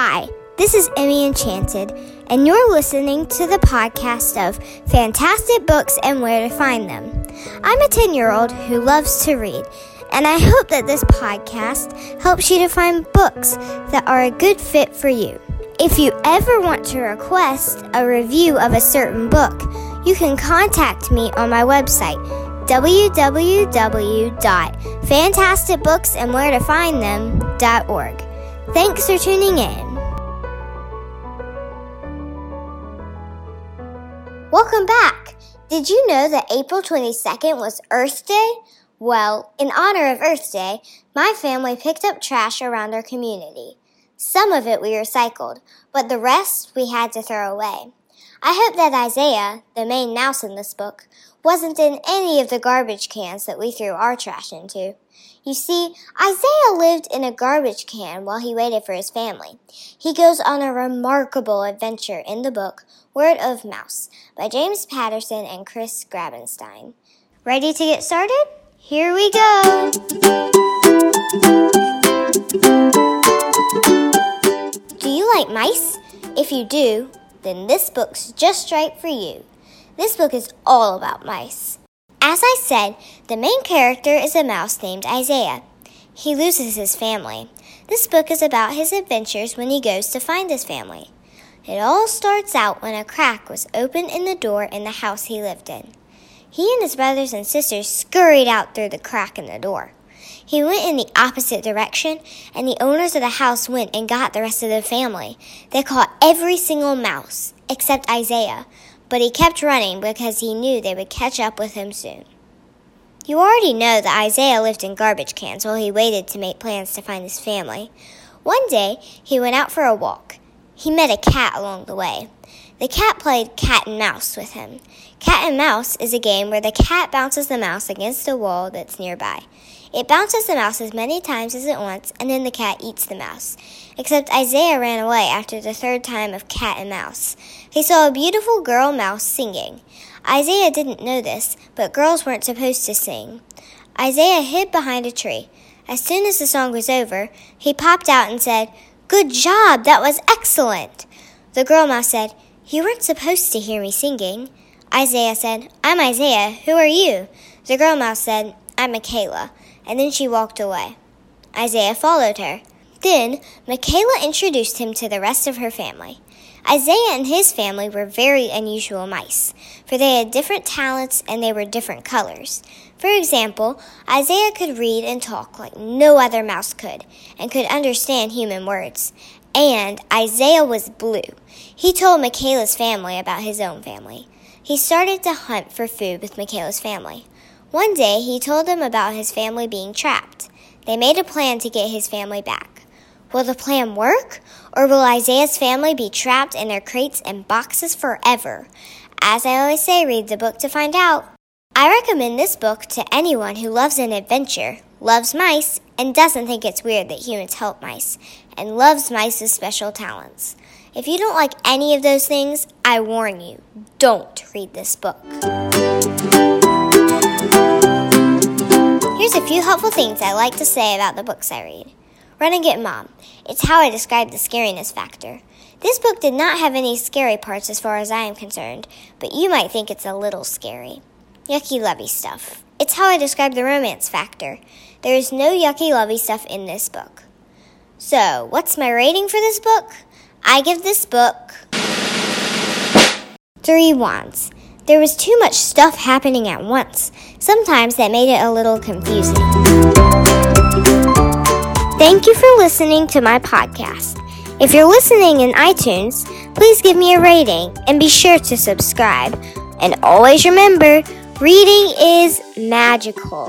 Hi, this is Emmy Enchanted, and you're listening to the podcast of Fantastic Books and Where to Find Them. I'm a 10 year old who loves to read, and I hope that this podcast helps you to find books that are a good fit for you. If you ever want to request a review of a certain book, you can contact me on my website www.fantasticbooksandwheretofindthem.org. Thanks for tuning in. Welcome back. Did you know that April 22nd was Earth Day? Well, in honor of Earth Day, my family picked up trash around our community. Some of it we recycled, but the rest we had to throw away. I hope that Isaiah, the main mouse in this book, wasn't in any of the garbage cans that we threw our trash into. You see, Isaiah lived in a garbage can while he waited for his family. He goes on a remarkable adventure in the book Word of Mouse by James Patterson and Chris Grabenstein. Ready to get started? Here we go! Do you like mice? If you do, then this book's just right for you. This book is all about mice. As I said, the main character is a mouse named Isaiah. He loses his family. This book is about his adventures when he goes to find his family. It all starts out when a crack was opened in the door in the house he lived in. He and his brothers and sisters scurried out through the crack in the door. He went in the opposite direction, and the owners of the house went and got the rest of the family. They caught every single mouse, except Isaiah, but he kept running because he knew they would catch up with him soon. You already know that Isaiah lived in garbage cans while he waited to make plans to find his family. One day, he went out for a walk. He met a cat along the way. The cat played cat and mouse with him. Cat and mouse is a game where the cat bounces the mouse against a wall that's nearby. It bounces the mouse as many times as it wants, and then the cat eats the mouse. Except Isaiah ran away after the third time of cat and mouse. He saw a beautiful girl mouse singing. Isaiah didn't know this, but girls weren't supposed to sing. Isaiah hid behind a tree. As soon as the song was over, he popped out and said, Good job! That was excellent! The girl mouse said, You weren't supposed to hear me singing. Isaiah said, I'm Isaiah. Who are you? The girl mouse said, I'm Michaela and then she walked away. Isaiah followed her. Then Michaela introduced him to the rest of her family. Isaiah and his family were very unusual mice, for they had different talents and they were different colors. For example, Isaiah could read and talk like no other mouse could, and could understand human words. And Isaiah was blue. He told Michaela's family about his own family. He started to hunt for food with Michaela's family. One day, he told them about his family being trapped. They made a plan to get his family back. Will the plan work? Or will Isaiah's family be trapped in their crates and boxes forever? As I always say, read the book to find out. I recommend this book to anyone who loves an adventure, loves mice, and doesn't think it's weird that humans help mice, and loves mice's special talents. If you don't like any of those things, I warn you, don't read this book. Here's a few helpful things I like to say about the books I read. Run and Get Mom. It's how I describe the scariness factor. This book did not have any scary parts as far as I am concerned, but you might think it's a little scary. Yucky lovey stuff. It's how I describe the romance factor. There is no yucky lovey stuff in this book. So, what's my rating for this book? I give this book three wands. There was too much stuff happening at once. Sometimes that made it a little confusing. Thank you for listening to my podcast. If you're listening in iTunes, please give me a rating and be sure to subscribe. And always remember, reading is magical.